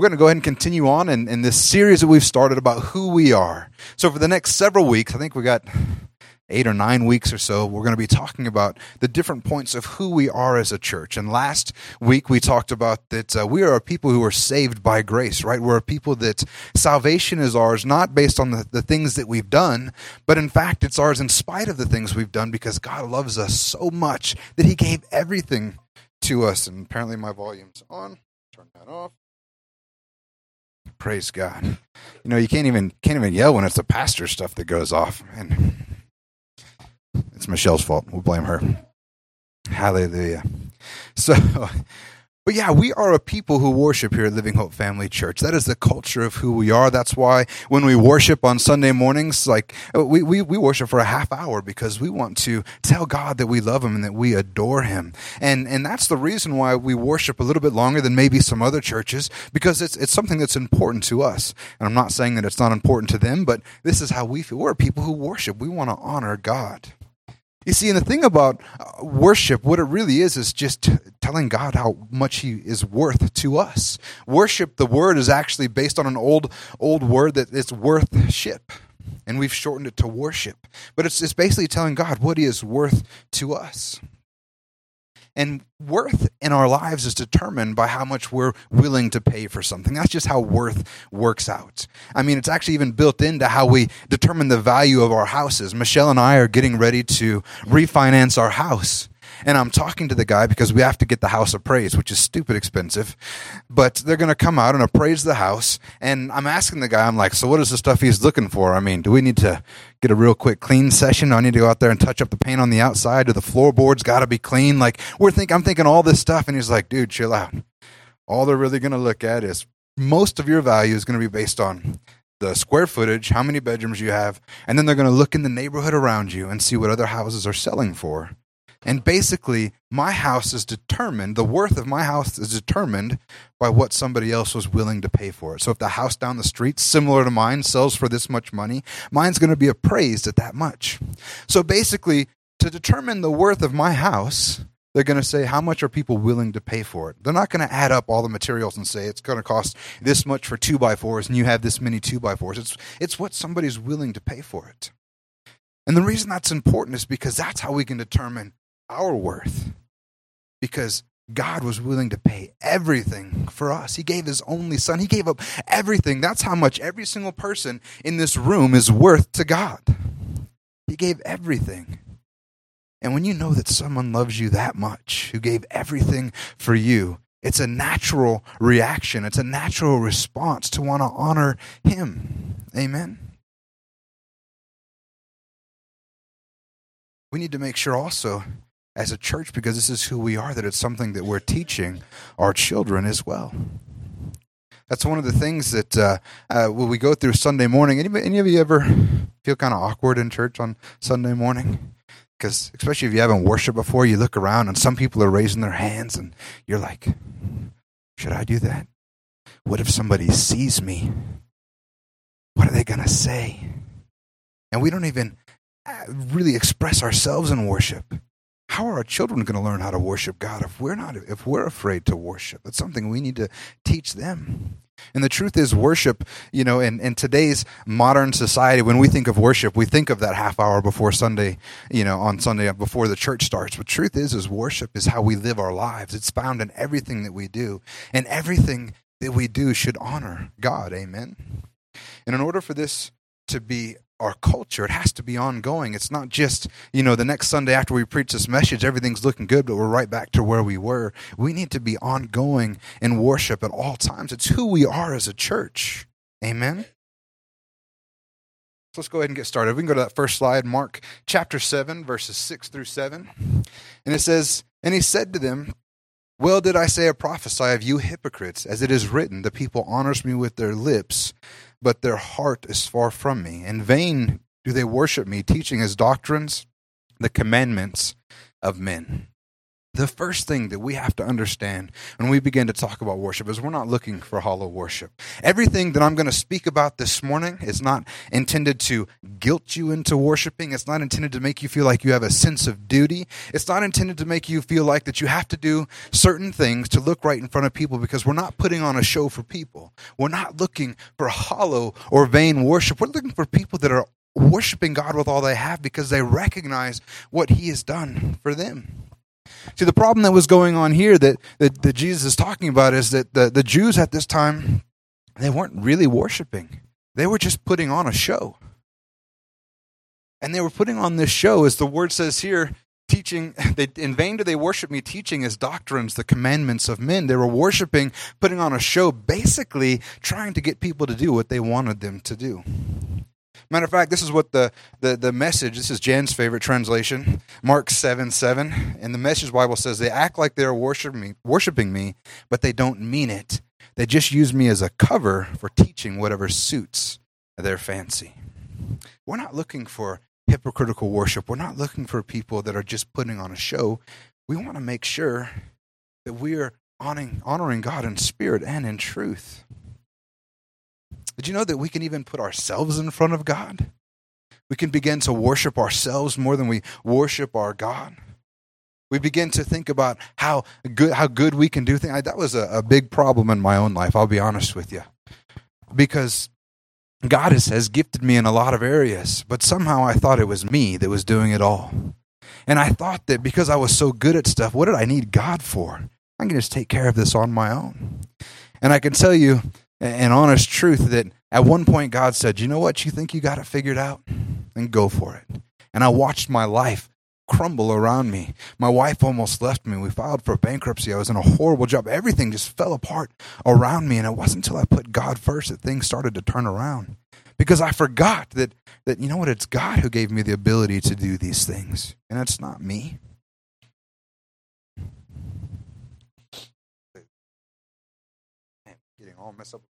we're going to go ahead and continue on in, in this series that we've started about who we are. So, for the next several weeks, I think we got eight or nine weeks or so, we're going to be talking about the different points of who we are as a church. And last week we talked about that uh, we are a people who are saved by grace, right? We're a people that salvation is ours not based on the, the things that we've done, but in fact it's ours in spite of the things we've done because God loves us so much that He gave everything to us. And apparently my volume's on. Turn that off. Praise God. You know, you can't even can't even yell when it's the pastor stuff that goes off. And it's Michelle's fault. We'll blame her. Hallelujah. So, but yeah, we are a people who worship here at Living Hope Family Church. That is the culture of who we are. That's why when we worship on Sunday mornings, like uh, we, we, we worship for a half hour because we want to tell God that we love Him and that we adore Him. And, and that's the reason why we worship a little bit longer than maybe some other churches because it's, it's something that's important to us. And I'm not saying that it's not important to them, but this is how we feel. We're people who worship. We want to honor God. You see, and the thing about uh, worship, what it really is, is just telling God how much He is worth to us. Worship, the word is actually based on an old, old word that it's worth ship, and we've shortened it to worship. But it's, it's basically telling God what He is worth to us. And worth in our lives is determined by how much we're willing to pay for something. That's just how worth works out. I mean, it's actually even built into how we determine the value of our houses. Michelle and I are getting ready to refinance our house and I'm talking to the guy because we have to get the house appraised, which is stupid expensive. But they're going to come out and appraise the house. And I'm asking the guy, I'm like, so what is the stuff he's looking for? I mean, do we need to get a real quick clean session? Do I need to go out there and touch up the paint on the outside? Do the floorboards got to be clean? Like, we're thinking, I'm thinking all this stuff. And he's like, dude, chill out. All they're really going to look at is most of your value is going to be based on the square footage, how many bedrooms you have, and then they're going to look in the neighborhood around you and see what other houses are selling for. And basically, my house is determined, the worth of my house is determined by what somebody else was willing to pay for it. So if the house down the street, similar to mine, sells for this much money, mine's going to be appraised at that much. So basically, to determine the worth of my house, they're going to say, How much are people willing to pay for it? They're not going to add up all the materials and say, It's going to cost this much for two by fours and you have this many two by fours. It's, it's what somebody's willing to pay for it. And the reason that's important is because that's how we can determine our worth because God was willing to pay everything for us. He gave his only son. He gave up everything. That's how much every single person in this room is worth to God. He gave everything. And when you know that someone loves you that much, who gave everything for you, it's a natural reaction. It's a natural response to want to honor him. Amen. We need to make sure also as a church because this is who we are, that it's something that we're teaching our children as well. That's one of the things that uh, uh, when we go through Sunday morning, any, any of you ever feel kind of awkward in church on Sunday morning? Because especially if you haven't worshiped before, you look around and some people are raising their hands, and you're like, should I do that? What if somebody sees me? What are they going to say? And we don't even uh, really express ourselves in worship how are our children going to learn how to worship God if we're not if we're afraid to worship? That's something we need to teach them. And the truth is, worship, you know, in, in today's modern society, when we think of worship, we think of that half hour before Sunday, you know, on Sunday before the church starts. But truth is, is worship is how we live our lives. It's found in everything that we do. And everything that we do should honor God. Amen. And in order for this to be our culture. It has to be ongoing. It's not just, you know, the next Sunday after we preach this message, everything's looking good, but we're right back to where we were. We need to be ongoing in worship at all times. It's who we are as a church. Amen. So let's go ahead and get started. We can go to that first slide, Mark chapter 7, verses 6 through 7. And it says, And he said to them, Well did I say a prophesy of you hypocrites, as it is written, the people honors me with their lips but their heart is far from me. In vain do they worship me, teaching as doctrines the commandments of men. The first thing that we have to understand when we begin to talk about worship is we're not looking for hollow worship. Everything that I'm going to speak about this morning is not intended to guilt you into worshiping. It's not intended to make you feel like you have a sense of duty. It's not intended to make you feel like that you have to do certain things to look right in front of people because we're not putting on a show for people. We're not looking for hollow or vain worship. We're looking for people that are worshiping God with all they have because they recognize what He has done for them. See, the problem that was going on here that, that, that Jesus is talking about is that the, the Jews at this time, they weren't really worshiping. They were just putting on a show. And they were putting on this show, as the word says here, teaching they, in vain do they worship me teaching as doctrines the commandments of men they were worshiping putting on a show basically trying to get people to do what they wanted them to do Matter of fact, this is what the, the, the message, this is Jan's favorite translation, Mark 7 7. And the message Bible says, They act like they're worshiping me, worshiping me, but they don't mean it. They just use me as a cover for teaching whatever suits their fancy. We're not looking for hypocritical worship. We're not looking for people that are just putting on a show. We want to make sure that we are honoring, honoring God in spirit and in truth. Did you know that we can even put ourselves in front of God? We can begin to worship ourselves more than we worship our God. We begin to think about how good, how good we can do things. I, that was a, a big problem in my own life, I'll be honest with you. Because God has, has gifted me in a lot of areas, but somehow I thought it was me that was doing it all. And I thought that because I was so good at stuff, what did I need God for? I can just take care of this on my own. And I can tell you, an honest truth that at one point God said, You know what? You think you got it figured out? Then go for it. And I watched my life crumble around me. My wife almost left me. We filed for bankruptcy. I was in a horrible job. Everything just fell apart around me. And it wasn't until I put God first that things started to turn around. Because I forgot that, that, you know what, it's God who gave me the ability to do these things. And it's not me. Getting all messed up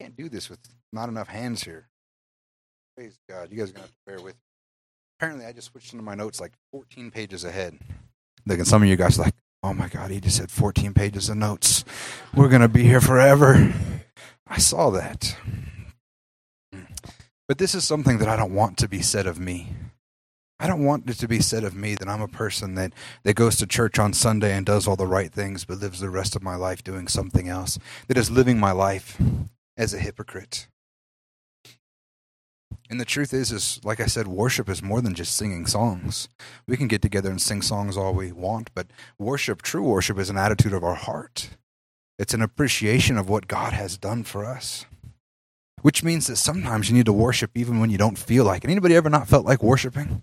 can't do this with not enough hands here. Praise God. You guys are going to have to bear with me. Apparently, I just switched into my notes like 14 pages ahead. Look, and some of you guys like, oh my God, he just had 14 pages of notes. We're going to be here forever. I saw that. But this is something that I don't want to be said of me. I don't want it to be said of me that I'm a person that, that goes to church on Sunday and does all the right things, but lives the rest of my life doing something else, that is living my life as a hypocrite. And the truth is, is like I said, worship is more than just singing songs. We can get together and sing songs all we want, but worship, true worship, is an attitude of our heart. It's an appreciation of what God has done for us. Which means that sometimes you need to worship even when you don't feel like it. Anybody ever not felt like worshiping?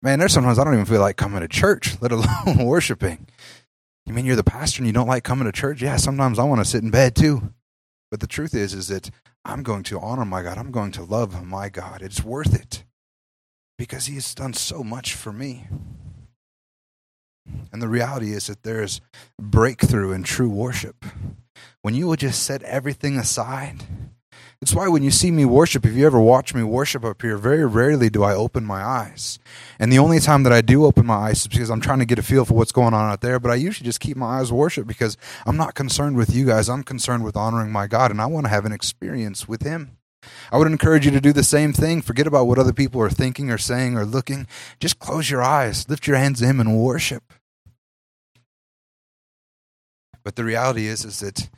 Man, there's sometimes I don't even feel like coming to church, let alone worshiping. You mean you're the pastor and you don't like coming to church? Yeah, sometimes I want to sit in bed too. But the truth is, is that I'm going to honor my God. I'm going to love my God. It's worth it because He has done so much for me. And the reality is that there's breakthrough in true worship. When you will just set everything aside it's why when you see me worship, if you ever watch me worship up here, very rarely do I open my eyes. And the only time that I do open my eyes is because I'm trying to get a feel for what's going on out there. But I usually just keep my eyes worship because I'm not concerned with you guys. I'm concerned with honoring my God, and I want to have an experience with Him. I would encourage you to do the same thing. Forget about what other people are thinking or saying or looking. Just close your eyes, lift your hands to Him, and worship. But the reality is, is that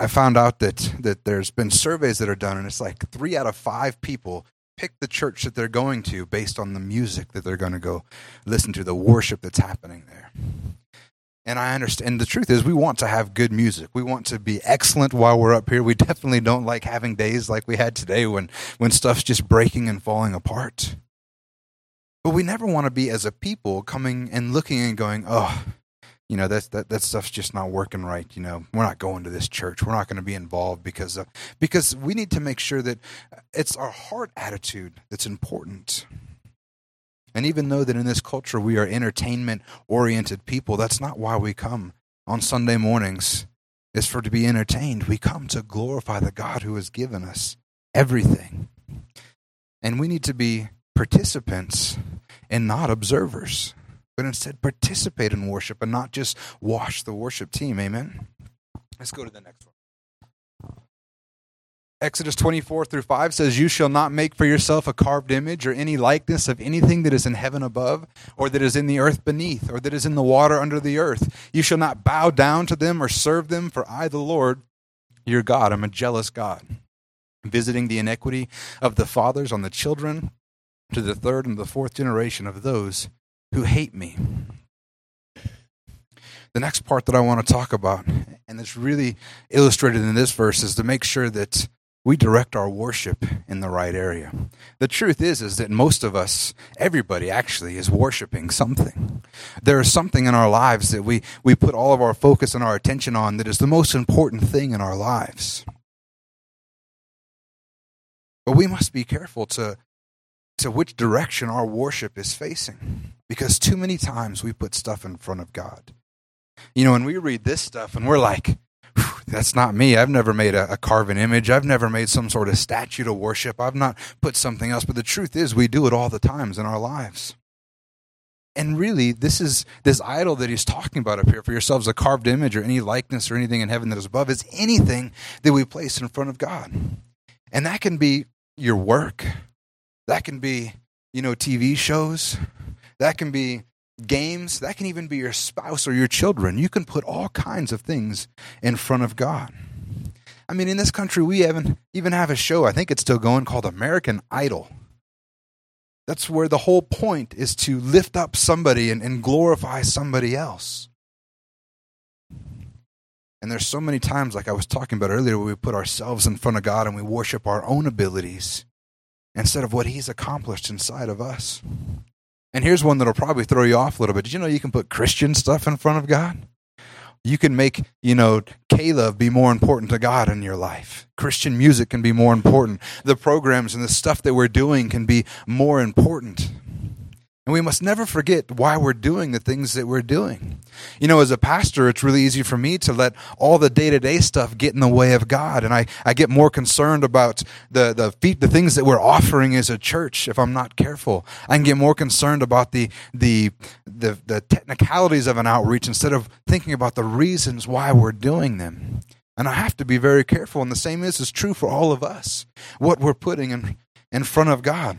I found out that that there's been surveys that are done, and it's like three out of five people pick the church that they're going to based on the music that they're going to go listen to, the worship that's happening there. And I understand. And The truth is, we want to have good music. We want to be excellent while we're up here. We definitely don't like having days like we had today when when stuff's just breaking and falling apart. But we never want to be as a people coming and looking and going, "Oh, you know that that that stuff's just not working right you know. We're not going to this church. We're not going to be involved because of, because we need to make sure that uh, it's our heart attitude that's important. And even though that in this culture we are entertainment oriented people that's not why we come on sunday mornings. Is for to be entertained. We come to glorify the god who has given us everything. And we need to be participants and not observers but instead participate in worship and not just wash the worship team. Amen. Let's go to the next one. Exodus 24 through 5 says, You shall not make for yourself a carved image or any likeness of anything that is in heaven above, or that is in the earth beneath, or that is in the water under the earth. You shall not bow down to them or serve them, for I, the Lord, your God, am a jealous God, visiting the iniquity of the fathers on the children to the third and the fourth generation of those who hate me. The next part that I want to talk about, and it's really illustrated in this verse, is to make sure that we direct our worship in the right area. The truth is is that most of us, everybody actually is worshiping something. There is something in our lives that we we put all of our focus and our attention on that is the most important thing in our lives. But we must be careful to to which direction our worship is facing because too many times we put stuff in front of God. You know, when we read this stuff and we're like, that's not me. I've never made a, a, carven image. I've never made some sort of statue to worship. I've not put something else. But the truth is, we do it all the times in our lives. And really, this is this idol that he's talking about up here for yourselves, a carved image or any likeness or anything in heaven that is above, is anything that we place in front of God. And that can be your work. That can be, you know, TV shows. That can be games, that can even be your spouse or your children. You can put all kinds of things in front of God. I mean, in this country, we even, even have a show, I think it's still going, called American Idol. That's where the whole point is to lift up somebody and, and glorify somebody else. And there's so many times, like I was talking about earlier, where we put ourselves in front of God and we worship our own abilities instead of what He's accomplished inside of us. And here's one that'll probably throw you off a little bit. Did you know you can put Christian stuff in front of God? You can make, you know, K-LOVE be more important to God in your life. Christian music can be more important. The programs and the stuff that we're doing can be more important. And we must never forget why we're doing the things that we're doing. You know, as a pastor, it's really easy for me to let all the day to day stuff get in the way of God. And I, I get more concerned about the, the feet, the things that we're offering as a church if I'm not careful. I can get more concerned about the, the, the, the technicalities of an outreach instead of thinking about the reasons why we're doing them. And I have to be very careful. And the same is, is true for all of us, what we're putting in, in front of God.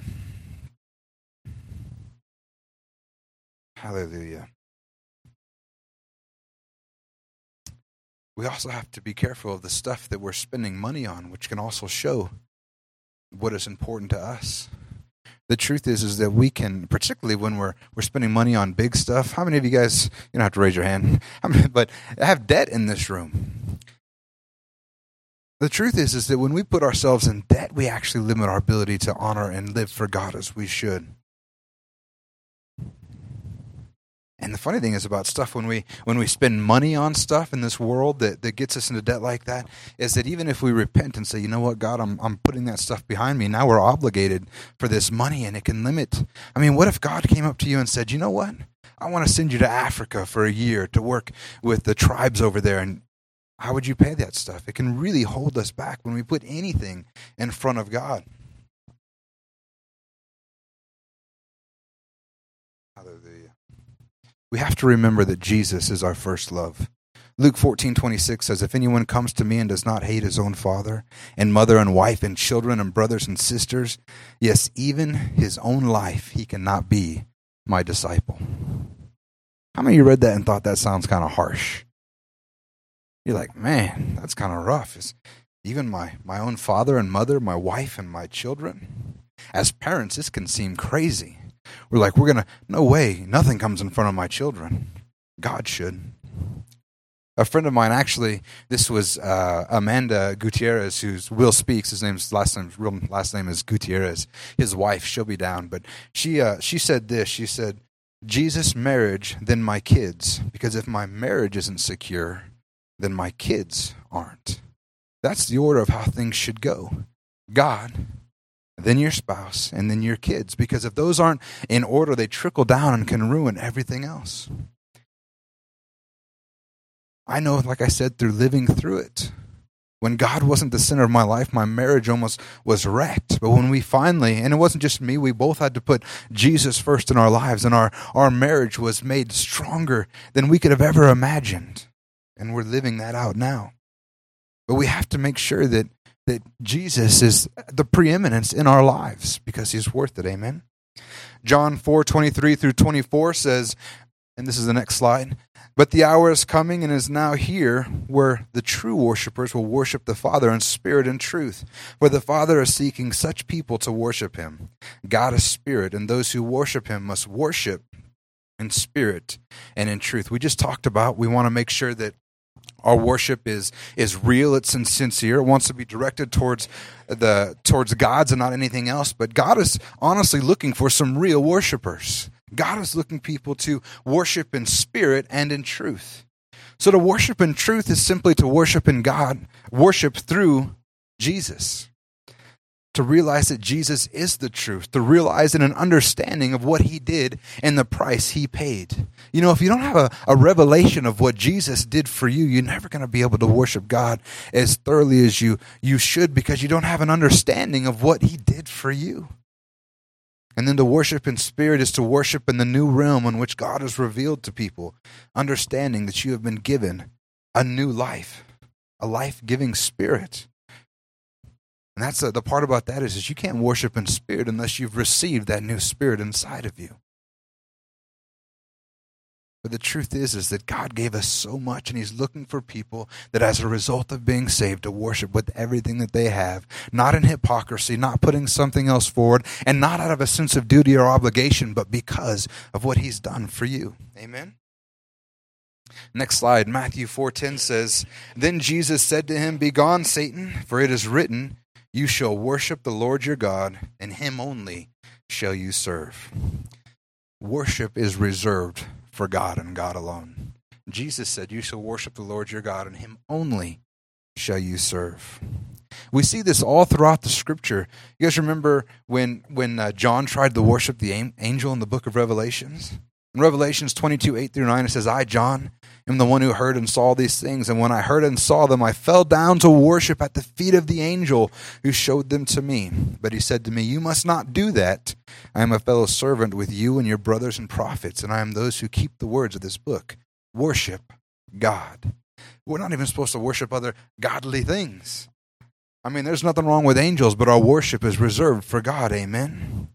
Hallelujah. We also have to be careful of the stuff that we're spending money on, which can also show what is important to us. The truth is, is that we can, particularly when we're we're spending money on big stuff. How many of you guys? You don't have to raise your hand, but I have debt in this room. The truth is, is that when we put ourselves in debt, we actually limit our ability to honor and live for God as we should. And the funny thing is about stuff when we when we spend money on stuff in this world that, that gets us into debt like that is that even if we repent and say, you know what, God, I'm I'm putting that stuff behind me, now we're obligated for this money and it can limit. I mean, what if God came up to you and said, you know what? I want to send you to Africa for a year to work with the tribes over there and how would you pay that stuff? It can really hold us back when we put anything in front of God. We have to remember that Jesus is our first love. Luke 14, 26 says, If anyone comes to me and does not hate his own father and mother and wife and children and brothers and sisters, yes, even his own life, he cannot be my disciple. How many of you read that and thought that sounds kind of harsh? You're like, man, that's kind of rough. Is even my, my own father and mother, my wife and my children? As parents, this can seem crazy. We're like, we're going to, no way, nothing comes in front of my children. God should. A friend of mine, actually, this was uh, Amanda Gutierrez, who's Will Speaks. His name's last name, real last name is Gutierrez. His wife, she'll be down, but she uh, she said this. She said, "Jesus, marriage, then my kids. Because if my marriage isn't secure, then my kids aren't. That's the order of how things should go. God, then your spouse, and then your kids. Because if those aren't in order, they trickle down and can ruin everything else. I know, like I said, through living through it, When God wasn't the center of my life, my marriage almost was wrecked. But when we finally, and it wasn't just me, we both had to put Jesus first in our lives, and our, our marriage was made stronger than we could have ever imagined. And we're living that out now. But we have to make sure that, that Jesus is the preeminence in our lives because he's worth it. Amen. John 4 23 through 24 says, and this is the next slide. But the hour is coming and is now here where the true worshippers will worship the Father in spirit and truth. For the Father is seeking such people to worship him. God is spirit, and those who worship him must worship in spirit and in truth. We just talked about we want to make sure that our worship is is real it's sincere it wants to be directed towards the towards gods and not anything else but god is honestly looking for some real worshipers God is looking people to worship in spirit and in truth. So to worship in truth is simply to worship in God, worship through Jesus. To realize that Jesus is the truth, to realize in an understanding of what he did and the price he paid. You know, if you don't have a, a revelation of what Jesus did for you, you're never going to be able to worship God as thoroughly as you, you should because you don't have an understanding of what he did for you. And then to worship in spirit is to worship in the new realm in which God has revealed to people, understanding that you have been given a new life, a life giving spirit. And that's the, the part about that is, is you can't worship in spirit unless you've received that new spirit inside of you. But the truth is, is that God gave us so much, and He's looking for people that, as a result of being saved, to worship with everything that they have, not in hypocrisy, not putting something else forward, and not out of a sense of duty or obligation, but because of what He's done for you. Amen. Next slide, Matthew 4:10 says, "Then Jesus said to him, Begone, Satan, for it is written, You shall worship the Lord your God, and him only shall you serve." Worship is reserved for God and God alone. Jesus said, You shall worship the Lord your God, and him only shall you serve. We see this all throughout the scripture. You guys remember when, when uh, John tried to worship the angel in the book of Revelations? In Revelations 22, 8 through 9, it says, I, John, am the one who heard and saw these things. And when I heard and saw them, I fell down to worship at the feet of the angel who showed them to me. But he said to me, You must not do that. I am a fellow servant with you and your brothers and prophets, and I am those who keep the words of this book. Worship God. We're not even supposed to worship other godly things. I mean, there's nothing wrong with angels, but our worship is reserved for God. Amen.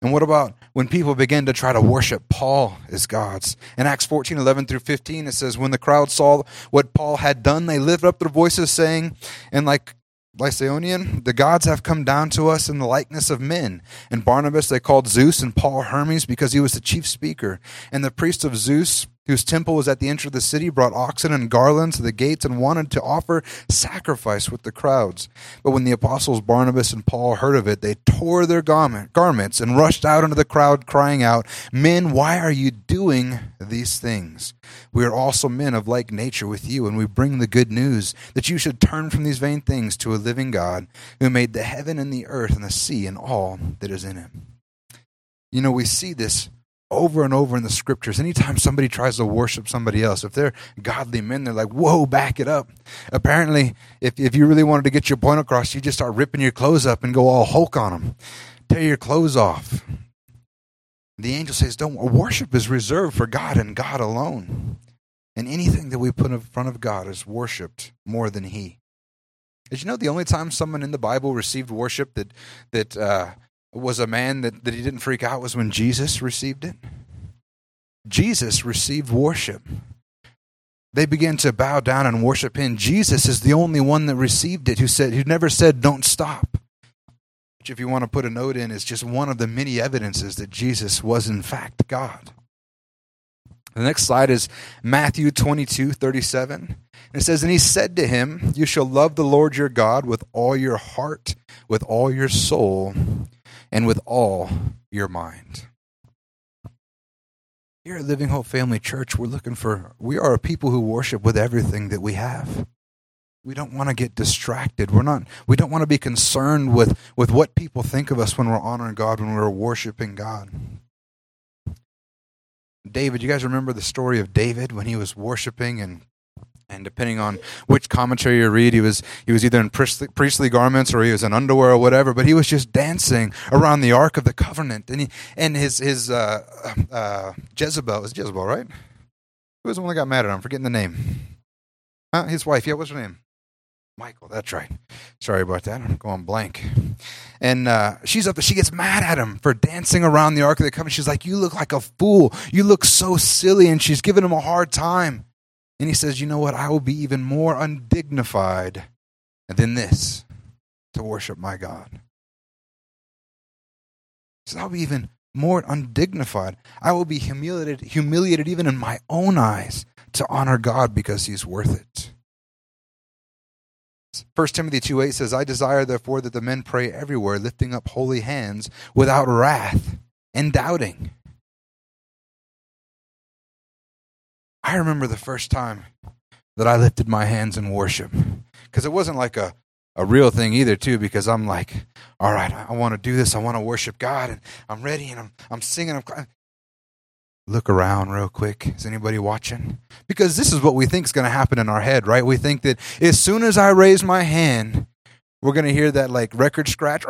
And what about when people begin to try to worship Paul as gods? In Acts 14, 11 through 15, it says, When the crowd saw what Paul had done, they lifted up their voices, saying, And like Lycaonian, the gods have come down to us in the likeness of men. And Barnabas they called Zeus, and Paul Hermes, because he was the chief speaker. And the priest of Zeus whose temple was at the entrance of the city, brought oxen and garlands to the gates and wanted to offer sacrifice with the crowds. But when the apostles Barnabas and Paul heard of it, they tore their garment, garments and rushed out into the crowd, crying out, Men, why are you doing these things? We are also men of like nature with you, and we bring the good news that you should turn from these vain things to a living God who made the heaven and the earth and the sea and all that is in it. You know, we see this over and over in the scriptures. Anytime somebody tries to worship somebody else, if they're godly men, they're like, whoa, back it up. Apparently, if, if you really wanted to get your point across, you just start ripping your clothes up and go all Hulk on them. Tear your clothes off. The angel says, don't worship is reserved for God and God alone. And anything that we put in front of God is worshiped more than He. Did you know the only time someone in the Bible received worship that that uh, was a man that, that he didn't freak out was when Jesus received it. Jesus received worship. They began to bow down and worship him. Jesus is the only one that received it who said who never said don't stop. Which if you want to put a note in is just one of the many evidences that Jesus was in fact God. The next slide is Matthew 22, 37. It says, And he said to him, You shall love the Lord your God with all your heart, with all your soul, and with all your mind. Here at Living Hope Family Church, we're looking for, we are a people who worship with everything that we have. We don't want to get distracted. We're not, we don't want to be concerned with, with what people think of us when we're honoring God, when we're worshiping God. David, you guys remember the story of David when he was worshiping and And depending on which commentary you read, he was he was either in priestly, priestly garments or he was in underwear or whatever. But he was just dancing around the Ark of the Covenant, and he and his his uh, uh, Jezebel was Jezebel, right? Who was the one that got mad at him? I'm forgetting the name. His wife. Yeah, what's her name? Michal. That's right. Sorry about that. I'm going blank. And uh, she's up there. She gets mad at him for dancing around the Ark of the Covenant. She's like, "You look like a fool. You look so silly." And she's giving him a hard time. And he says, You know what? I will be even more undignified than this to worship my God. He says, I'll be even more undignified. I will be humiliated, humiliated even in my own eyes to honor God because he's worth it. 1 Timothy 2 8 says, I desire therefore that the men pray everywhere, lifting up holy hands without wrath and doubting. I remember the first time that I lifted my hands in worship because it wasn't like a, a real thing either too because i'm like all right i want to do this. I want to worship god and i'm ready and i'm, I'm singing I'm, look around real quick. Is anybody watching? Because this is what we think is going to happen in our head right? We think that as soon as i raise my hand we're going to hear that like record scratch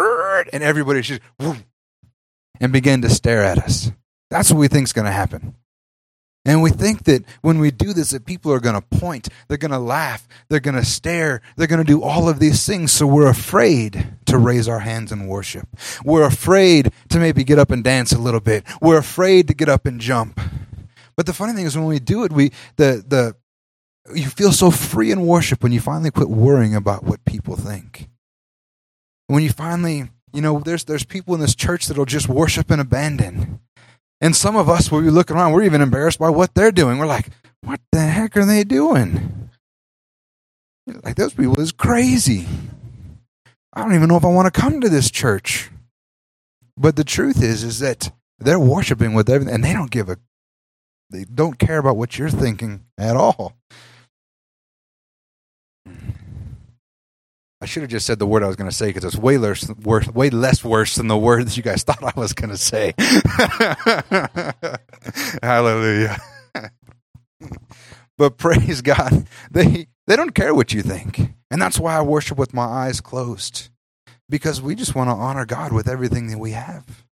and everybody just and begin to stare at us. That's what we think is going to happen and we think that when we do this, that people are going to point, they're going to laugh, they're going to stare, they're going to do all of these things. So we're afraid to raise our hands in worship. We're afraid to maybe get up and dance a little bit. We're afraid to get up and jump. But the funny thing is, when we do it, we the the you feel so free in worship when you finally quit worrying about what people think. When you finally, you know, there's there's people in this church that'll just worship and abandon. And some of us, when we look around, we're even embarrassed by what they're doing. We're like, what the heck are they doing? Like, those people is crazy. I don't even know if I want to come to this church. But the truth is, is that they're worshiping with everything, and they don't give a, they don't care about what you're thinking at all. I should have just said the word I was going to say because it's way less, worse, way less worse than the word that you guys thought I was going to say. Hallelujah. but praise God, they they don't care what you think, and that's why I worship with my eyes closed, because we just want to honor God with everything that we have.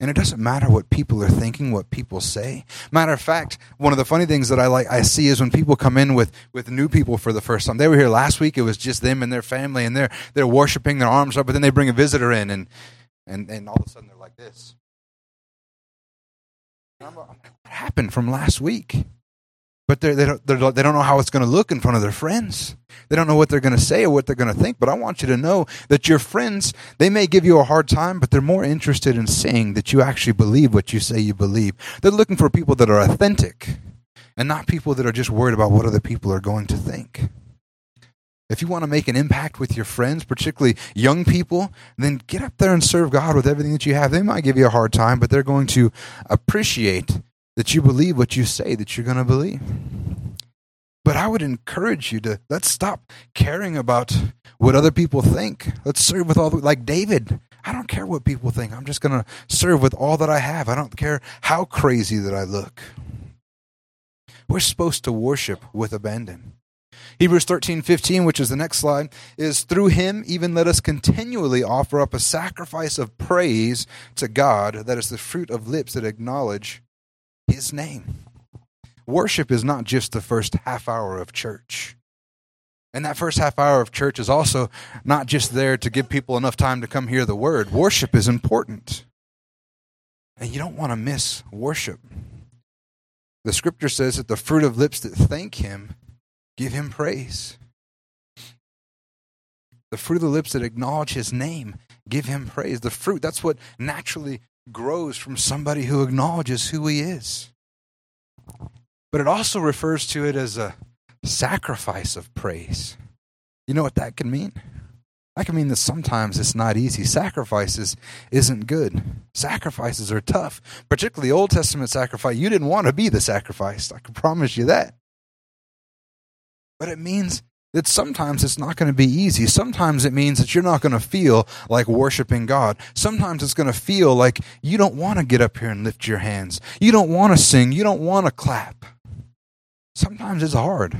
And it doesn't matter what people are thinking, what people say. Matter of fact, one of the funny things that I like I see is when people come in with, with new people for the first time. They were here last week, it was just them and their family, and they're they're worshiping their arms up, but then they bring a visitor in and and, and all of a sudden they're like this. what happened from last week? But they don't, they don't know how it's going to look in front of their friends. They don't know what they're going to say or what they're going to think. But I want you to know that your friends, they may give you a hard time, but they're more interested in saying that you actually believe what you say you believe. They're looking for people that are authentic and not people that are just worried about what other people are going to think. If you want to make an impact with your friends, particularly young people, then get up there and serve God with everything that you have. They might give you a hard time, but they're going to appreciate that you believe what you say that you're going to believe. But I would encourage you to let's stop caring about what other people think. Let's serve with all the, like David. I don't care what people think. I'm just going to serve with all that I have. I don't care how crazy that I look. We're supposed to worship with abandon. Hebrews 13, 15, which is the next slide, is through him even let us continually offer up a sacrifice of praise to God that is the fruit of lips that acknowledge his name. Worship is not just the first half hour of church. And that first half hour of church is also not just there to give people enough time to come hear the word. Worship is important. And you don't want to miss worship. The scripture says that the fruit of lips that thank him give him praise. The fruit of the lips that acknowledge his name give him praise. The fruit, that's what naturally grows from somebody who acknowledges who he is. But it also refers to it as a sacrifice of praise. You know what that can mean? That can mean that sometimes it's not easy. Sacrifices isn't good. Sacrifices are tough, particularly Old Testament sacrifice. You didn't want to be the sacrifice. I can promise you that. But it means that sometimes it's not going to be easy. Sometimes it means that you're not going to feel like worshiping God. Sometimes it's going to feel like you don't want to get up here and lift your hands. You don't want to sing. You don't want to clap. Sometimes it's hard.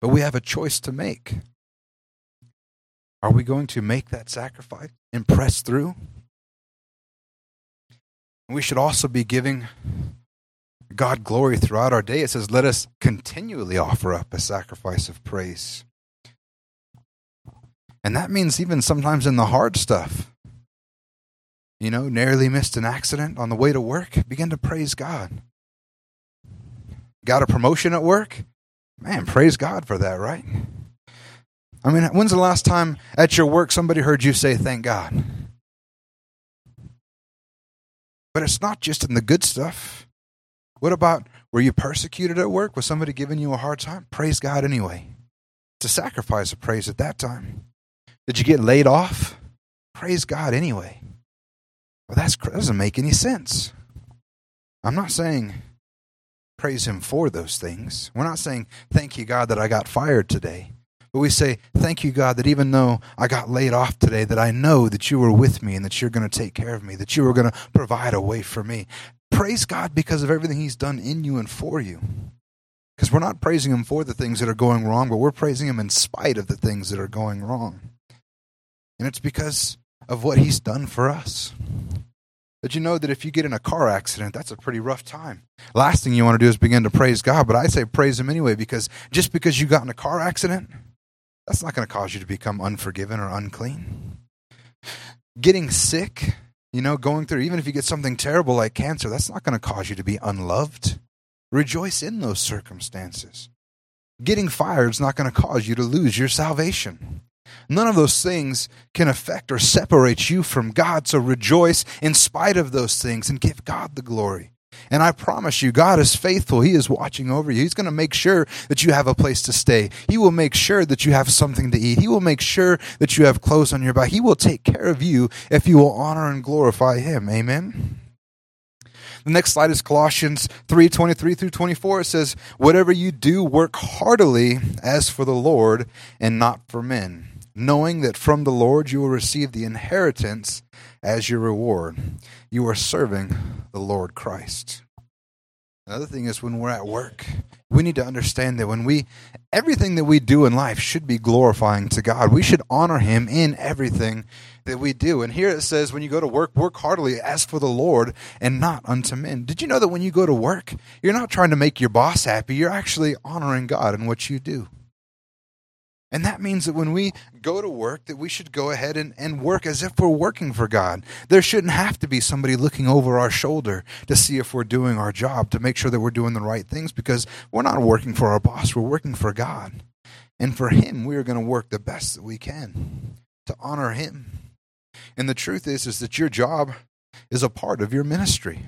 But we have a choice to make. Are we going to make that sacrifice and press through? We should also be giving God glory throughout our day. It says, Let us continually offer up a sacrifice of praise. And that means even sometimes in the hard stuff. You know, nearly missed an accident on the way to work, begin to praise God. Got a promotion at work? Man, praise God for that, right? I mean, when's the last time at your work somebody heard you say, Thank God? But it's not just in the good stuff. What about were you persecuted at work? Was somebody giving you a hard time? Praise God anyway. It's a sacrifice of praise at that time. Did you get laid off? Praise God anyway. Well, that doesn't make any sense. I'm not saying praise Him for those things. We're not saying, thank you, God, that I got fired today. But we say, Thank you, God, that even though I got laid off today, that I know that you were with me and that you're going to take care of me, that you were going to provide a way for me. Praise God because of everything He's done in you and for you. Because we're not praising Him for the things that are going wrong, but we're praising Him in spite of the things that are going wrong. And it's because of what He's done for us. Did you know that if you get in a car accident, that's a pretty rough time? Last thing you want to do is begin to praise God, but I say praise Him anyway because just because you got in a car accident, that's not going to cause you to become unforgiven or unclean. Getting sick, you know, going through, even if you get something terrible like cancer, that's not going to cause you to be unloved. Rejoice in those circumstances. Getting fired is not going to cause you to lose your salvation. None of those things can affect or separate you from God. So rejoice in spite of those things and give God the glory. And I promise you, God is faithful. He is watching over you. He's going to make sure that you have a place to stay. He will make sure that you have something to eat. He will make sure that you have clothes on your back. He will take care of you if you will honor and glorify Him. Amen. The next slide is Colossians 3 23 through 24. It says, Whatever you do, work heartily as for the Lord and not for men, knowing that from the Lord you will receive the inheritance as your reward. You are serving the Lord Christ. Another thing is when we're at work, we need to understand that when we, everything that we do in life should be glorifying to God. We should honor Him in everything that we do. And here it says, when you go to work, work heartily as for the Lord and not unto men. Did you know that when you go to work, you're not trying to make your boss happy, you're actually honoring God in what you do? And that means that when we go to work, that we should go ahead and, and work as if we're working for God. There shouldn't have to be somebody looking over our shoulder to see if we're doing our job, to make sure that we're doing the right things, because we're not working for our boss, we're working for God. And for Him, we are going to work the best that we can to honor Him. And the truth is, is that your job is a part of your ministry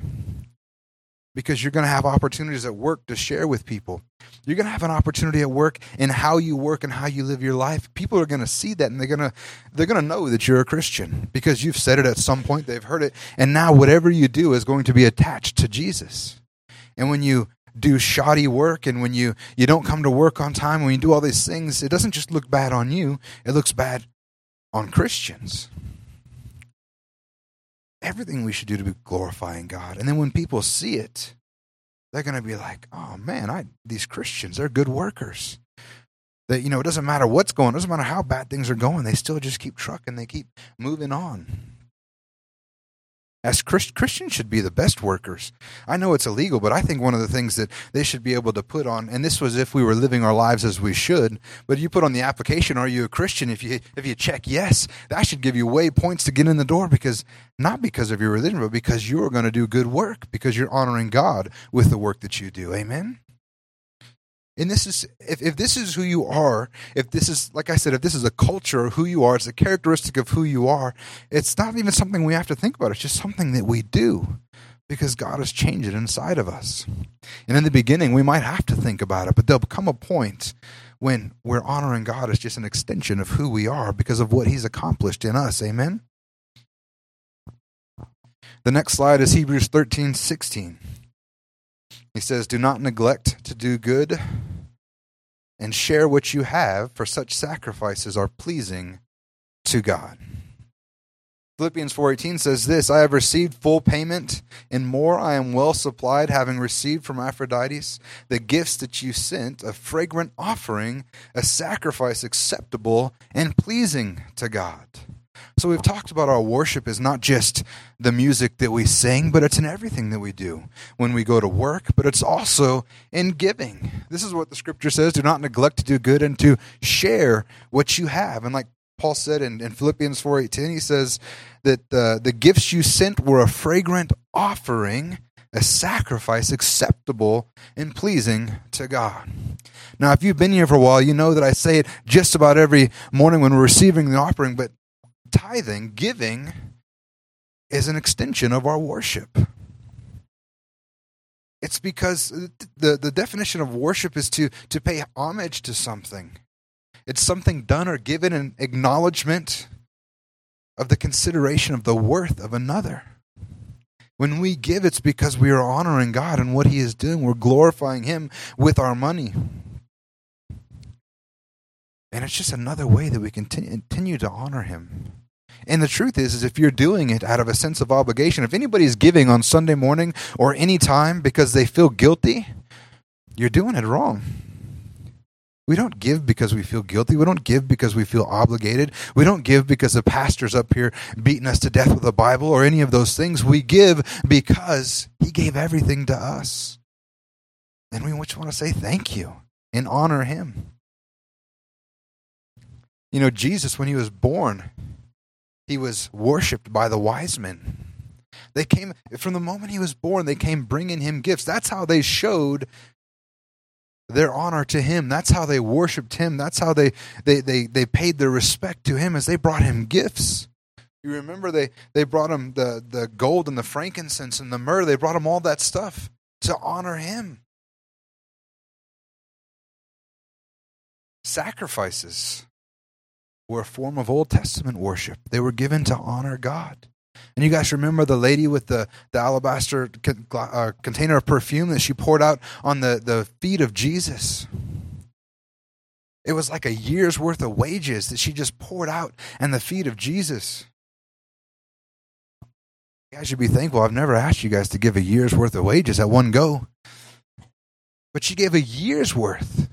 because you're going to have opportunities at work to share with people. You're going to have an opportunity at work in how you work and how you live your life. People are going to see that and they're going to they're going to know that you're a Christian because you've said it at some point, they've heard it, and now whatever you do is going to be attached to Jesus. And when you do shoddy work and when you you don't come to work on time, when you do all these things, it doesn't just look bad on you, it looks bad on Christians everything we should do to be glorifying God. And then when people see it, they're going to be like, "Oh man, I these Christians, they're good workers." That you know, it doesn't matter what's going, it doesn't matter how bad things are going, they still just keep trucking, they keep moving on as Christ, Christians should be the best workers. I know it's illegal, but I think one of the things that they should be able to put on, and this was if we were living our lives as we should, but you put on the application, are you a Christian? If you if you check yes, that should give you way points to get in the door because not because of your religion, but because you're going to do good work, because you're honoring God with the work that you do. Amen. And this is if, if this is who you are, if this is like I said, if this is a culture who you are, it's a characteristic of who you are, it's not even something we have to think about. It's just something that we do because God has changed it inside of us. And in the beginning, we might have to think about it, but there'll come a point when we're honoring God as just an extension of who we are because of what He's accomplished in us. Amen. The next slide is Hebrews 13 16. He says, Do not neglect to do good and share what you have, for such sacrifices are pleasing to God. Philippians 4:18 says this, I have received full payment and more I am well supplied having received from Epaphroditus the gifts that you sent, a fragrant offering, a sacrifice acceptable and pleasing to God. So we've talked about our worship is not just the music that we sing, but it's in everything that we do. When we go to work, but it's also in giving. This is what the scripture says, do not neglect to do good and to share what you have. And like Paul said in, in Philippians 4:18, he says that uh, the gifts you sent were a fragrant offering, a sacrifice acceptable and pleasing to God. Now, if you've been here for a while, you know that I say it just about every morning when we're receiving the offering, but tithing, giving, is an extension of our worship. It's because the, the definition of worship is to, to pay homage to something. It's something done or given in acknowledgement of the consideration of the worth of another. When we give, it's because we are honoring God and what He is doing. We're glorifying Him with our money. And it's just another way that we continue, continue to honor Him. And the truth is, is if you're doing it out of a sense of obligation, if anybody's giving on Sunday morning or any time because they feel guilty, you're doing it wrong. We don't give because we feel guilty. We don't give because we feel obligated. We don't give because the pastor's up here beating us to death with the Bible or any of those things. We give because he gave everything to us. And we just want to say thank you and honor him. You know, Jesus, when he was born, he was worshiped by the wise men. They came from the moment he was born, they came bringing him gifts. That's how they showed their honor to him. That's how they worshiped him. That's how they, they, they, they paid their respect to him as they brought him gifts. You remember they, they brought him the, the gold and the frankincense and the myrrh. They brought him all that stuff to honor him. Sacrifices were a form of Old Testament worship. They were given to honor God. And you guys remember the lady with the, the alabaster uh, container of perfume that she poured out on the, the feet of Jesus? It was like a year's worth of wages that she just poured out on the feet of Jesus. You guys should be thankful. I've never asked you guys to give a year's worth of wages at one go. But she gave a year's worth.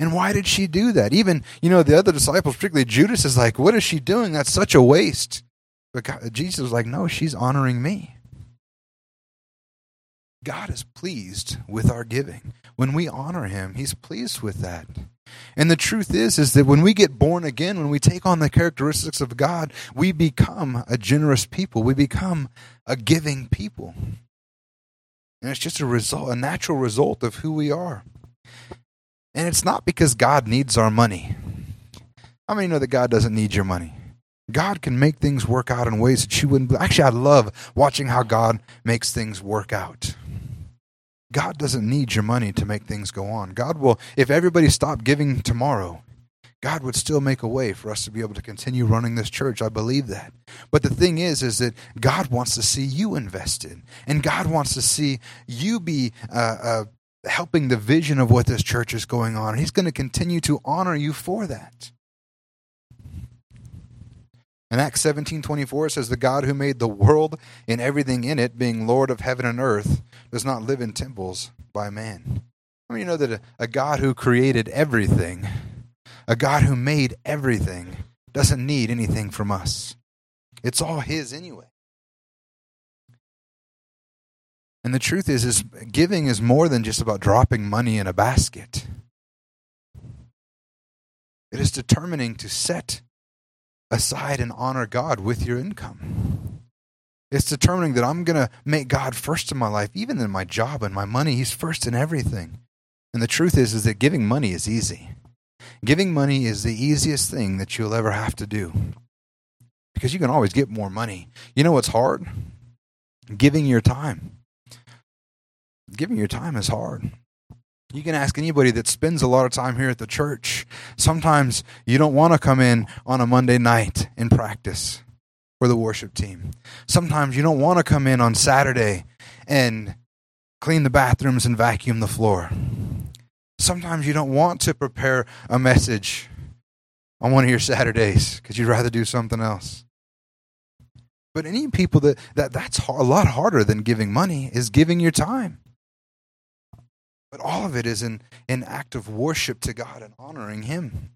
And why did she do that? Even, you know, the other disciples, particularly Judas, is like, what is she doing? That's such a waste. But God, Jesus was like, no, she's honoring me. God is pleased with our giving. When we honor him, he's pleased with that. And the truth is is that when we get born again, when we take on the characteristics of God, we become a generous people. We become a giving people. And it's just a result, a natural result of who we are. And it's not because God needs our money. How many know that God doesn't need your money? God can make things work out in ways that you wouldn't. Actually, I love watching how God makes things work out. God doesn't need your money to make things go on. God will, if everybody stopped giving tomorrow, God would still make a way for us to be able to continue running this church. I believe that. But the thing is, is that God wants to see you invested, and God wants to see you be uh, uh, helping the vision of what this church is going on. He's going to continue to honor you for that. In Acts 17 24, it says, The God who made the world and everything in it, being Lord of heaven and earth, does not live in temples by man. I mean, you know that a, a God who created everything, a God who made everything, doesn't need anything from us. It's all His anyway. And the truth is, is giving is more than just about dropping money in a basket. It is determining to set aside and honor God with your income. It's determining that I'm going to make God first in my life, even in my job and my money. He's first in everything. And the truth is, is that giving money is easy. Giving money is the easiest thing that you'll ever have to do because you can always get more money. You know what's hard? Giving your time. Giving your time is hard. You can ask anybody that spends a lot of time here at the church. Sometimes you don't want to come in on a Monday night and practice for the worship team. Sometimes you don't want to come in on Saturday and clean the bathrooms and vacuum the floor. Sometimes you don't want to prepare a message on one of your Saturdays because you'd rather do something else. But any people that, that that's a lot harder than giving money is giving your time. But all of it is in an act of worship to God and honoring Him.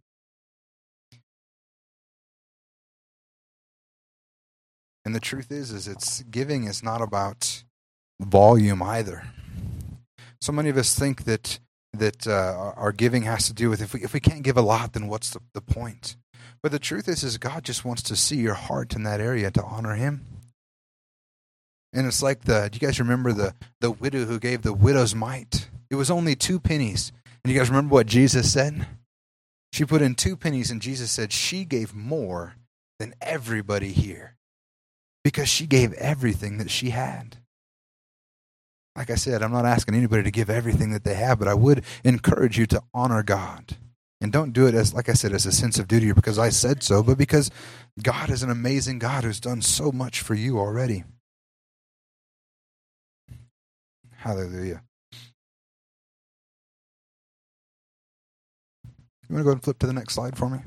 And the truth is, is it's giving is not about volume either. So many of us think that that uh, our giving has to do with if we if we can't give a lot, then what's the, the point? But the truth is, is God just wants to see your heart in that area to honor Him. And it's like the. Do you guys remember the the widow who gave the widow's mite? It was only two pennies. And you guys remember what Jesus said? She put in two pennies, and Jesus said she gave more than everybody here because she gave everything that she had. Like I said, I'm not asking anybody to give everything that they have, but I would encourage you to honor God. And don't do it as, like I said, as a sense of duty or because I said so, but because God is an amazing God who's done so much for you already. Hallelujah. You going to go and flip to the next slide for me?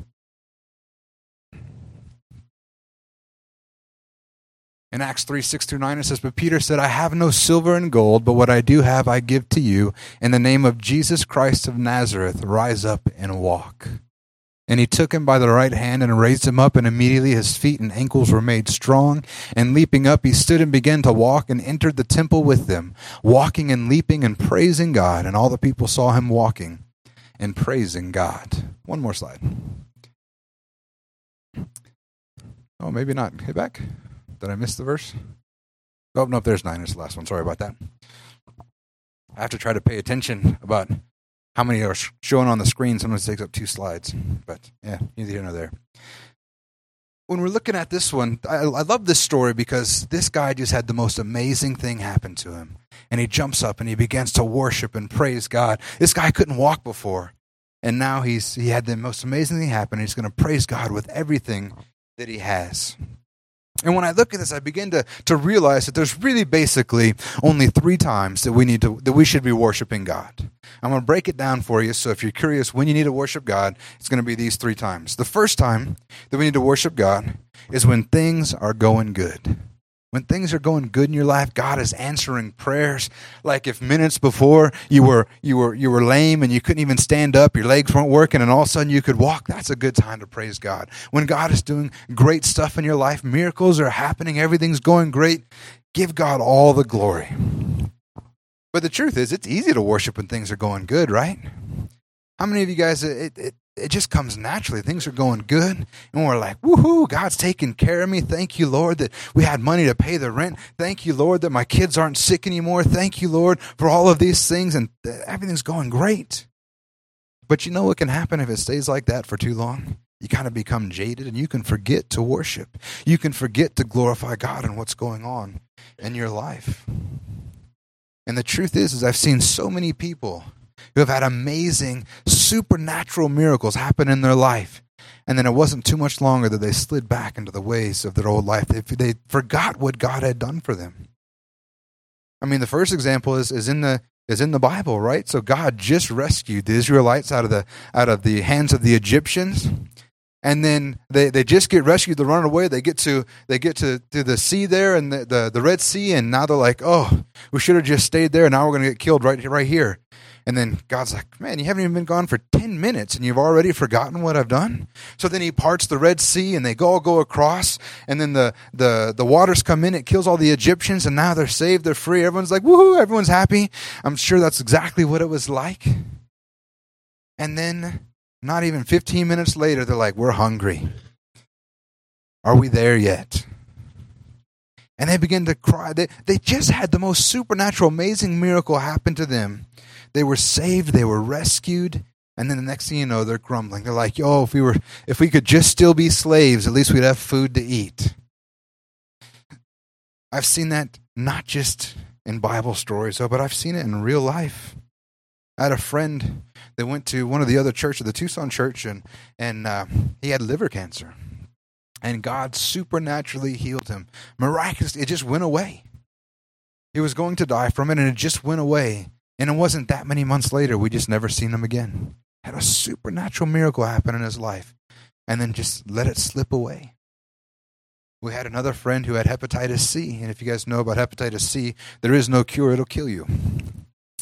In Acts 3 6 through 9, it says, But Peter said, I have no silver and gold, but what I do have I give to you. In the name of Jesus Christ of Nazareth, rise up and walk. And he took him by the right hand and raised him up, and immediately his feet and ankles were made strong. And leaping up, he stood and began to walk and entered the temple with them, walking and leaping and praising God. And all the people saw him walking and praising God. One more slide. Oh, maybe not. Hey, back. Did I miss the verse? Oh, no, there's nine. It's the last one. Sorry about that. I have to try to pay attention about how many are showing on the screen. Sometimes it takes up two slides. But yeah, neither here nor there. When we're looking at this one, I, I love this story because this guy just had the most amazing thing happen to him. And he jumps up and he begins to worship and praise God. This guy couldn't walk before. And now he's he had the most amazing thing happen. He's going to praise God with everything that he has. And when I look at this, I begin to, to realize that there's really basically only three times that we need to that we should be worshiping God. I'm going to break it down for you. So if you're curious when you need to worship God, it's going to be these three times. The first time that we need to worship God is when things are going good. When things are going good in your life, God is answering prayers. Like if minutes before you were you were you were lame and you couldn't even stand up, your legs weren't working, and all of a sudden you could walk, that's a good time to praise God. When God is doing great stuff in your life, miracles are happening, everything's going great, give God all the glory. But the truth is, it's easy to worship when things are going good, right? How many of you guys, it, it, it just comes naturally. Things are going good, and we're like, woohoo, God's taking care of me. Thank you, Lord, that we had money to pay the rent. Thank you, Lord, that my kids aren't sick anymore. Thank you, Lord, for all of these things, and everything's going great. But you know what can happen if it stays like that for too long? You kind of become jaded and you can forget to worship. You can forget to glorify God and what's going on in your life. And the truth is, is I've seen so many people who have had amazing supernatural miracles happen in their life. And then it wasn't too much longer that they slid back into the ways of their old life. They, they forgot what God had done for them. I mean, the first example is, is in the is in the Bible, right? So God just rescued the Israelites out of the out of the hands of the Egyptians. And then they, they just get rescued, they run away, they get to they get to, to the sea there and the, the, the Red Sea, and now they're like, Oh, we should have just stayed there, now we're gonna get killed right right here. And then God's like, man, you haven't even been gone for 10 minutes and you've already forgotten what I've done. So then he parts the Red Sea and they all go across. And then the, the, the waters come in. It kills all the Egyptians and now they're saved. They're free. Everyone's like, woohoo, everyone's happy. I'm sure that's exactly what it was like. And then not even 15 minutes later, they're like, we're hungry. Are we there yet? And they begin to cry. They, they just had the most supernatural, amazing miracle happen to them they were saved, they were rescued, and then the next thing you know, they're grumbling. They're like, "Oh, if we were, if we could just still be slaves, at least we'd have food to eat." I've seen that not just in Bible stories, though, but I've seen it in real life. I had a friend that went to one of the other churches, the Tucson church, and and uh, he had liver cancer, and God supernaturally healed him. Miraculously, it just went away. He was going to die from it, and it just went away. And it wasn't that many months later, we just never seen him again. Had a supernatural miracle happen in his life and then just let it slip away. We had another friend who had hepatitis C, and if you guys know about hepatitis C, there is no cure, it'll kill you.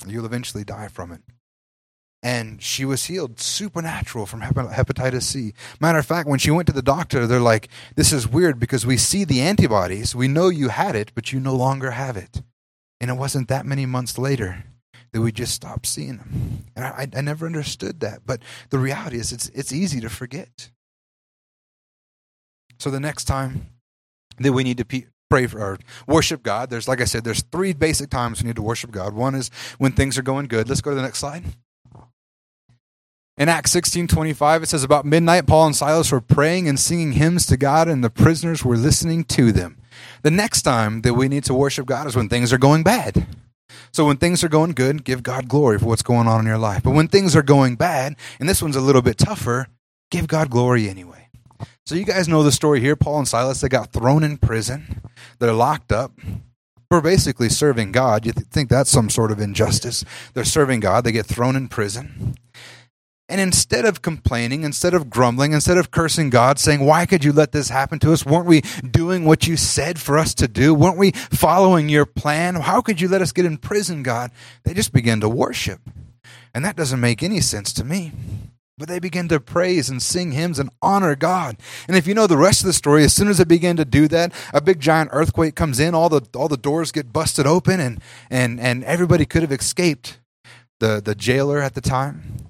You'll eventually die from it. And she was healed supernatural from hepatitis C. Matter of fact, when she went to the doctor, they're like, This is weird because we see the antibodies. We know you had it, but you no longer have it. And it wasn't that many months later that we just stopped seeing them. And I, I never understood that. But the reality is, it's, it's easy to forget. So the next time that we need to pray for or worship God, there's, like I said, there's three basic times we need to worship God. One is when things are going good. Let's go to the next slide. In Acts 16 25, it says, About midnight, Paul and Silas were praying and singing hymns to God, and the prisoners were listening to them. The next time that we need to worship God is when things are going bad. So when things are going good, give God glory for what's going on in your life. But when things are going bad, and this one's a little bit tougher, give God glory anyway. So you guys know the story here. Paul and Silas, they got thrown in prison. They're locked up for basically serving God. You think that's some sort of injustice. They're serving God. They get thrown in prison. And instead of complaining, instead of grumbling, instead of cursing God, saying, Why could you let this happen to us? Weren't we doing what you said for us to do? Weren't we following your plan? How could you let us get in prison, God? They just began to worship. And that doesn't make any sense to me. But they begin to praise and sing hymns and honor God. And if you know the rest of the story, as soon as they begin to do that, a big giant earthquake comes in, all the all the doors get busted open, and and and everybody could have escaped. The the jailer at the time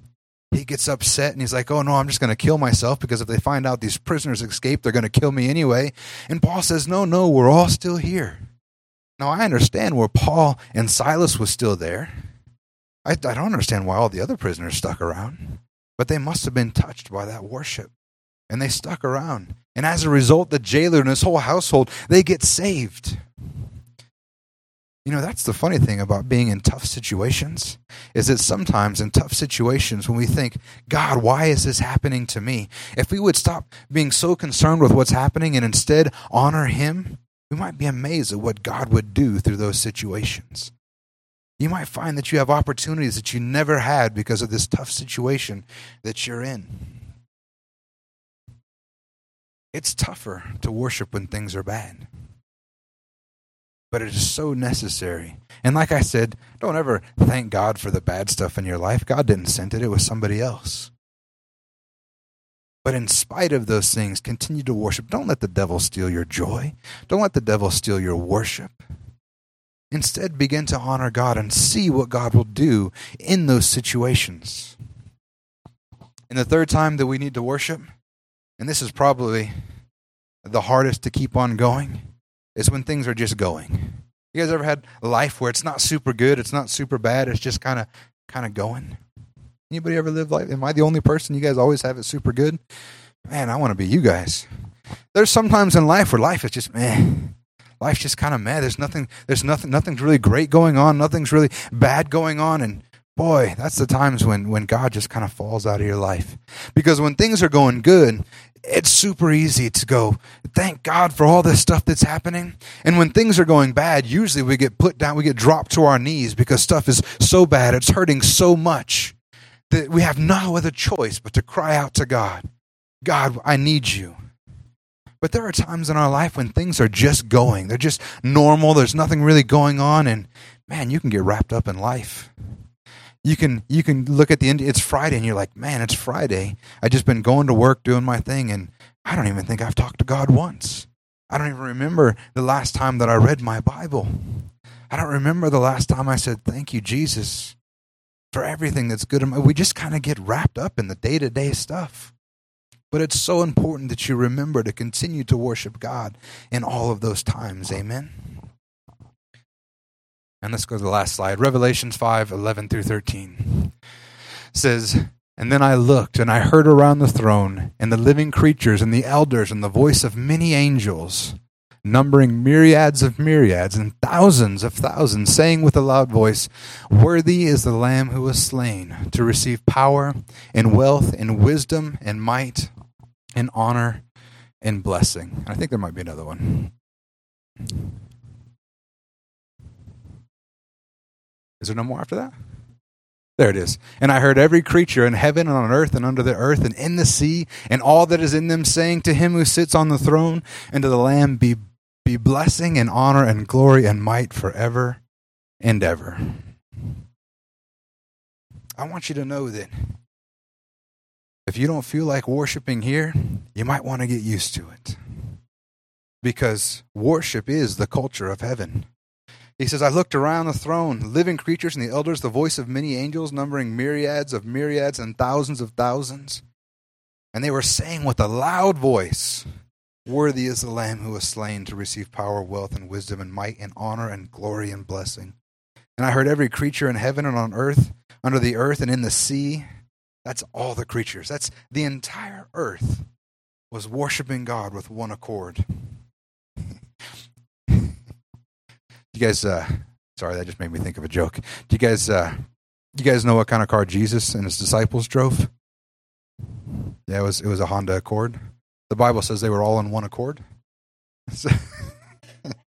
he gets upset and he's like, Oh, no, I'm just going to kill myself because if they find out these prisoners escaped, they're going to kill me anyway. And Paul says, No, no, we're all still here. Now, I understand where Paul and Silas was still there. I, I don't understand why all the other prisoners stuck around, but they must have been touched by that worship. And they stuck around. And as a result, the jailer and his whole household, they get saved. You know, that's the funny thing about being in tough situations is that sometimes in tough situations when we think, God, why is this happening to me? If we would stop being so concerned with what's happening and instead honor Him, we might be amazed at what God would do through those situations. You might find that you have opportunities that you never had because of this tough situation that you're in. It's tougher to worship when things are bad but it is so necessary. And like I said, don't ever thank God for the bad stuff in your life. God didn't send it, it was somebody else. But in spite of those things, continue to worship. Don't let the devil steal your joy. Don't let the devil steal your worship. Instead, begin to honor God and see what God will do in those situations. And the third time that we need to worship, and this is probably the hardest to keep on going, is when things are just going. You guys ever had life where it's not super good, it's not super bad, it's just kind of kind of going? Anybody ever live life? Am I the only person you guys always have it super good? Man, I want to be you guys. There's sometimes in life where life is just man. Life's just kind of mad. There's nothing. There's nothing. Nothing's really great going on. Nothing's really bad going on. And boy, that's the times when when God just kind of falls out of your life. Because when things are going good, it's super easy to go, thank God for all this stuff that's happening. And when things are going bad, usually we get put down, we get dropped to our knees because stuff is so bad, it's hurting so much that we have no other choice but to cry out to God. God, I need you. But there are times in our life when things are just going, they're just normal, there's nothing really going on, and man, you can get wrapped up in life you can you can look at the end it's friday and you're like man it's friday. I just been going to work doing my thing and i don't even think i've talked to god once. I don't even remember the last time that i read my bible. I don't remember the last time i said thank you jesus for everything that's good we just kind of get wrapped up in the day-to-day stuff. But it's so important that you remember to continue to worship god in all of those times. Amen and let's go to the last slide. Revelations 5 11 through 13 says, And then I looked, and I heard around the throne, and the living creatures, and the elders, and the voice of many angels, numbering myriads of myriads, and thousands of thousands, saying with a loud voice, Worthy is the Lamb who was slain to receive power, and wealth, and wisdom, and might, and honor, and blessing. I think there might be another one. Is there no more after that? There it is. And I heard every creature in heaven and on earth and under the earth and in the sea and all that is in them saying to him who sits on the throne and to the Lamb be, be blessing and honor and glory and might forever and ever. I want you to know that if you don't feel like worshiping here, you might want to get used to it. Because worship is the culture of heaven. He says, I looked around the throne, living creatures and the elders, the voice of many angels, numbering myriads of myriads and thousands of thousands. And they were saying with a loud voice, Worthy is the Lamb who was slain to receive power, wealth, and wisdom, and might, and honor, and glory, and blessing. And I heard every creature in heaven and on earth, under the earth, and in the sea. That's all the creatures. That's the entire earth was worshiping God with one accord. You guys, uh, sorry, that just made me think of a joke. Do you guys, uh, you guys know what kind of car Jesus and his disciples drove? Yeah, it was it was a Honda Accord. The Bible says they were all in one accord. So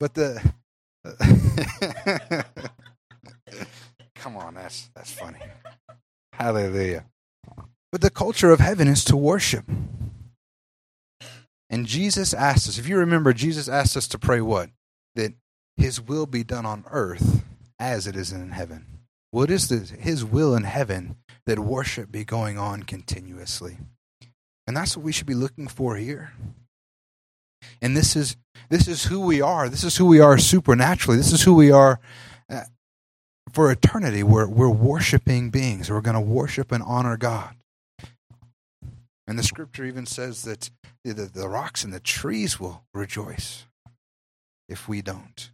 but the come on, that's that's funny. Hallelujah. But the culture of heaven is to worship. And Jesus asked us, if you remember, Jesus asked us to pray what? That his will be done on earth as it is in heaven. What is this? His will in heaven that worship be going on continuously. And that's what we should be looking for here. And this is this is who we are. This is who we are supernaturally. This is who we are uh, for eternity. We're we're worshiping beings. We're going to worship and honor God. And the scripture even says that the, the rocks and the trees will rejoice if we don't.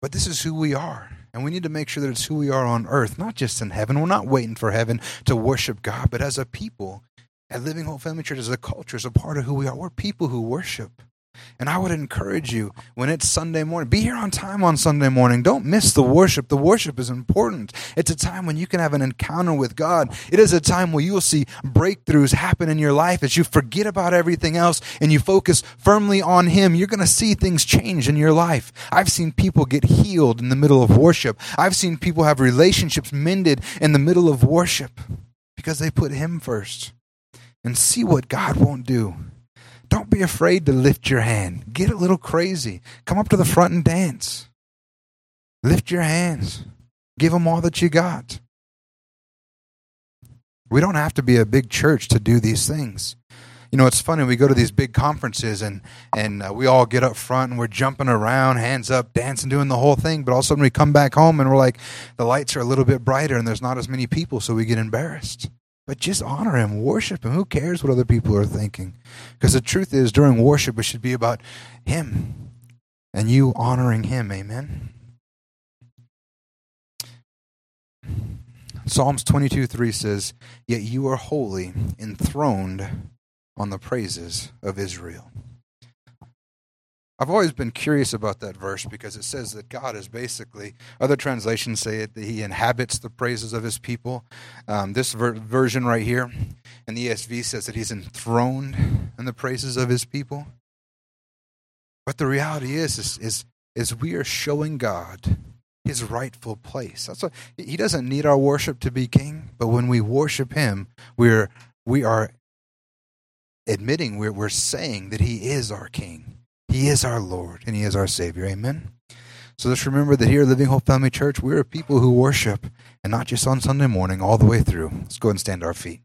But this is who we are. And we need to make sure that it's who we are on earth, not just in heaven. We're not waiting for heaven to worship God, but as a people, at Living Hope Family Church, as a culture, as a part of who we are, we're people who worship. And I would encourage you when it's Sunday morning, be here on time on Sunday morning. Don't miss the worship. The worship is important. It's a time when you can have an encounter with God. It is a time where you will see breakthroughs happen in your life as you forget about everything else and you focus firmly on Him. You're going to see things change in your life. I've seen people get healed in the middle of worship. I've seen people have relationships mended in the middle of worship because they put Him first. And see what God won't do. Don't be afraid to lift your hand. Get a little crazy. Come up to the front and dance. Lift your hands. Give them all that you got. We don't have to be a big church to do these things. You know, it's funny. We go to these big conferences and and uh, we all get up front and we're jumping around, hands up, dancing, doing the whole thing. But all of a sudden, we come back home and we're like, the lights are a little bit brighter and there's not as many people, so we get embarrassed. But just honor him, worship him. Who cares what other people are thinking? Because the truth is, during worship, it should be about him and you honoring him. Amen. Psalms 22 3 says, Yet you are holy, enthroned on the praises of Israel. I've always been curious about that verse because it says that God is basically, other translations say it, that He inhabits the praises of His people. Um, this ver- version right here in the ESV says that He's enthroned in the praises of His people. But the reality is, is, is, is we are showing God His rightful place. That's what, He doesn't need our worship to be King, but when we worship Him, we're, we are admitting, we're, we're saying that He is our King. He is our Lord and He is our Savior. Amen. So let's remember that here at Living Hope Family Church, we're a people who worship, and not just on Sunday morning, all the way through. Let's go and stand our feet.